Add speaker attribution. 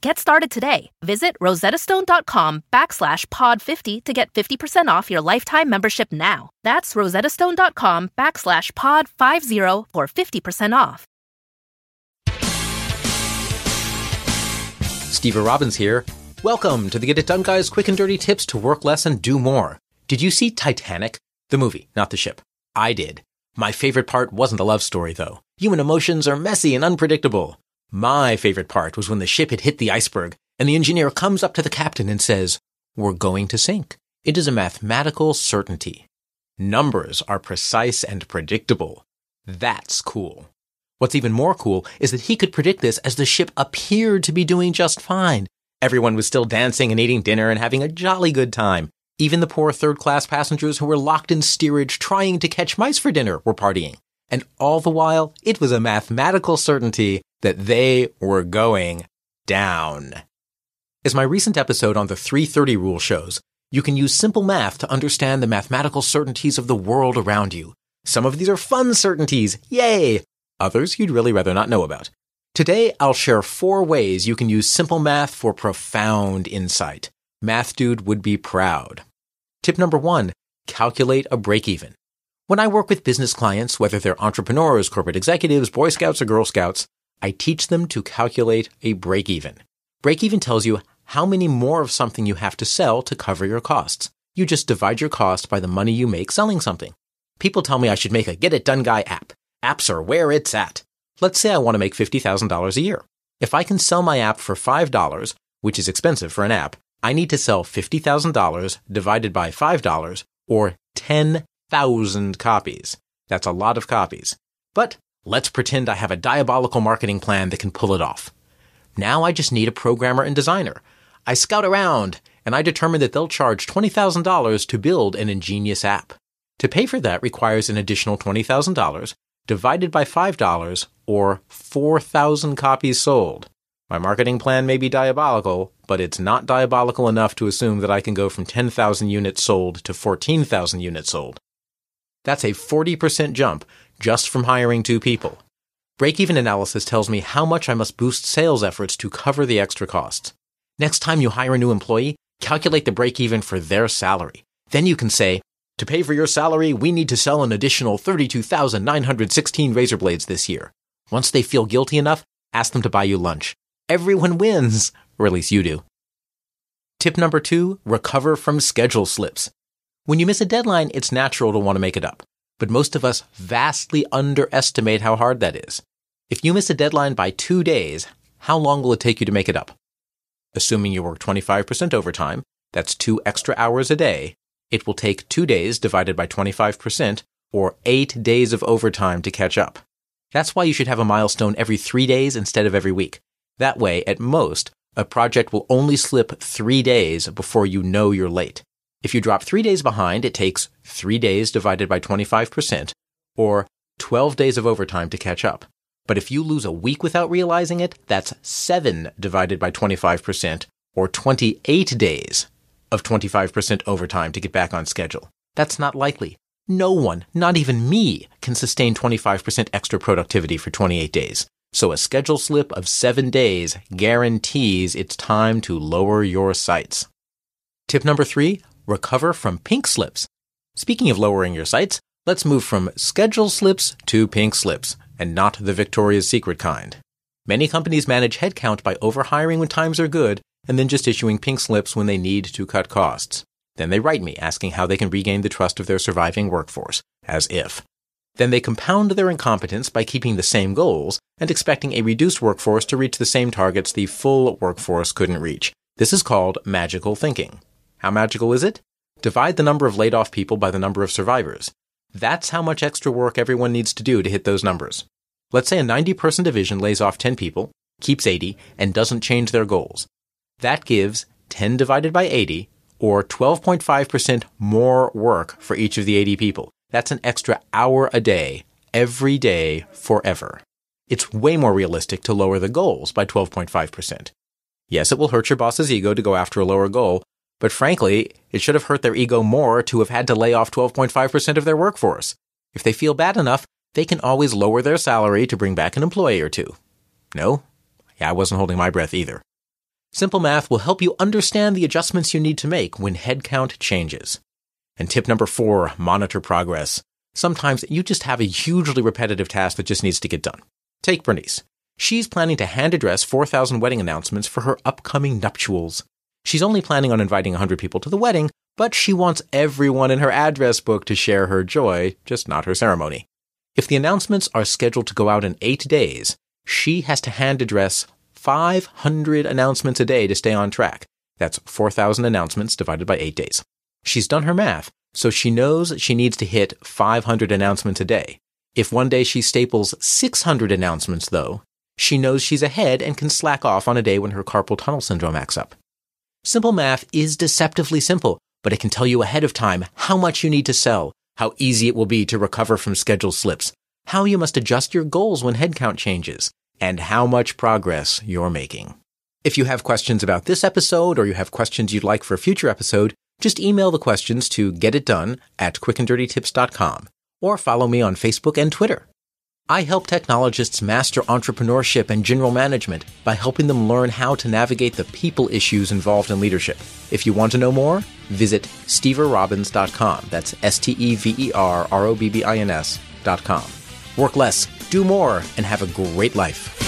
Speaker 1: Get started today. Visit rosettastone.com backslash pod50 to get 50% off your lifetime membership now. That's rosettastone.com backslash pod50 for 50% off.
Speaker 2: Stever Robbins here. Welcome to the Get It Done Guys quick and dirty tips to work less and do more. Did you see Titanic? The movie, not the ship. I did. My favorite part wasn't the love story, though. Human emotions are messy and unpredictable. My favorite part was when the ship had hit the iceberg and the engineer comes up to the captain and says, We're going to sink. It is a mathematical certainty. Numbers are precise and predictable. That's cool. What's even more cool is that he could predict this as the ship appeared to be doing just fine. Everyone was still dancing and eating dinner and having a jolly good time. Even the poor third class passengers who were locked in steerage trying to catch mice for dinner were partying. And all the while, it was a mathematical certainty that they were going down. As my recent episode on the 330 rule shows, you can use simple math to understand the mathematical certainties of the world around you. Some of these are fun certainties, yay! Others you'd really rather not know about. Today, I'll share four ways you can use simple math for profound insight. Math Dude would be proud. Tip number one, calculate a break even. When I work with business clients, whether they're entrepreneurs, corporate executives, Boy Scouts, or Girl Scouts, I teach them to calculate a break even. Break even tells you how many more of something you have to sell to cover your costs. You just divide your cost by the money you make selling something. People tell me I should make a Get It Done Guy app. Apps are where it's at. Let's say I want to make $50,000 a year. If I can sell my app for $5, which is expensive for an app, I need to sell $50,000 divided by $5 or 10,000 copies. That's a lot of copies. But Let's pretend I have a diabolical marketing plan that can pull it off. Now I just need a programmer and designer. I scout around and I determine that they'll charge $20,000 to build an ingenious app. To pay for that requires an additional $20,000 divided by $5 or 4,000 copies sold. My marketing plan may be diabolical, but it's not diabolical enough to assume that I can go from 10,000 units sold to 14,000 units sold. That's a 40% jump just from hiring two people. Break even analysis tells me how much I must boost sales efforts to cover the extra costs. Next time you hire a new employee, calculate the break even for their salary. Then you can say, to pay for your salary, we need to sell an additional 32,916 razor blades this year. Once they feel guilty enough, ask them to buy you lunch. Everyone wins, or at least you do. Tip number two, recover from schedule slips. When you miss a deadline, it's natural to want to make it up but most of us vastly underestimate how hard that is. If you miss a deadline by two days, how long will it take you to make it up? Assuming you work 25% overtime, that's two extra hours a day, it will take two days divided by 25%, or eight days of overtime to catch up. That's why you should have a milestone every three days instead of every week. That way, at most, a project will only slip three days before you know you're late. If you drop three days behind, it takes three days divided by 25%, or 12 days of overtime to catch up. But if you lose a week without realizing it, that's seven divided by 25%, or 28 days of 25% overtime to get back on schedule. That's not likely. No one, not even me, can sustain 25% extra productivity for 28 days. So a schedule slip of seven days guarantees it's time to lower your sights. Tip number three, recover from pink slips. Speaking of lowering your sights, let's move from schedule slips to pink slips, and not the Victoria's Secret kind. Many companies manage headcount by overhiring when times are good and then just issuing pink slips when they need to cut costs. Then they write me asking how they can regain the trust of their surviving workforce, as if. Then they compound their incompetence by keeping the same goals and expecting a reduced workforce to reach the same targets the full workforce couldn't reach. This is called magical thinking. How magical is it? Divide the number of laid off people by the number of survivors. That's how much extra work everyone needs to do to hit those numbers. Let's say a 90 person division lays off 10 people, keeps 80, and doesn't change their goals. That gives 10 divided by 80, or 12.5% more work for each of the 80 people. That's an extra hour a day, every day, forever. It's way more realistic to lower the goals by 12.5%. Yes, it will hurt your boss's ego to go after a lower goal, but frankly, it should have hurt their ego more to have had to lay off 12.5% of their workforce. If they feel bad enough, they can always lower their salary to bring back an employee or two. No? Yeah, I wasn't holding my breath either. Simple math will help you understand the adjustments you need to make when headcount changes. And tip number four, monitor progress. Sometimes you just have a hugely repetitive task that just needs to get done. Take Bernice. She's planning to hand address 4,000 wedding announcements for her upcoming nuptials. She's only planning on inviting 100 people to the wedding, but she wants everyone in her address book to share her joy, just not her ceremony. If the announcements are scheduled to go out in eight days, she has to hand address 500 announcements a day to stay on track. That's 4,000 announcements divided by eight days. She's done her math, so she knows she needs to hit 500 announcements a day. If one day she staples 600 announcements, though, she knows she's ahead and can slack off on a day when her carpal tunnel syndrome acts up. Simple math is deceptively simple, but it can tell you ahead of time how much you need to sell, how easy it will be to recover from schedule slips, how you must adjust your goals when headcount changes, and how much progress you're making. If you have questions about this episode or you have questions you'd like for a future episode, just email the questions to getitdone at quickanddirtytips.com or follow me on Facebook and Twitter. I help technologists master entrepreneurship and general management by helping them learn how to navigate the people issues involved in leadership. If you want to know more, visit steverrobbins.com. That's S T E V E R R O B B I N S.com. Work less, do more, and have a great life.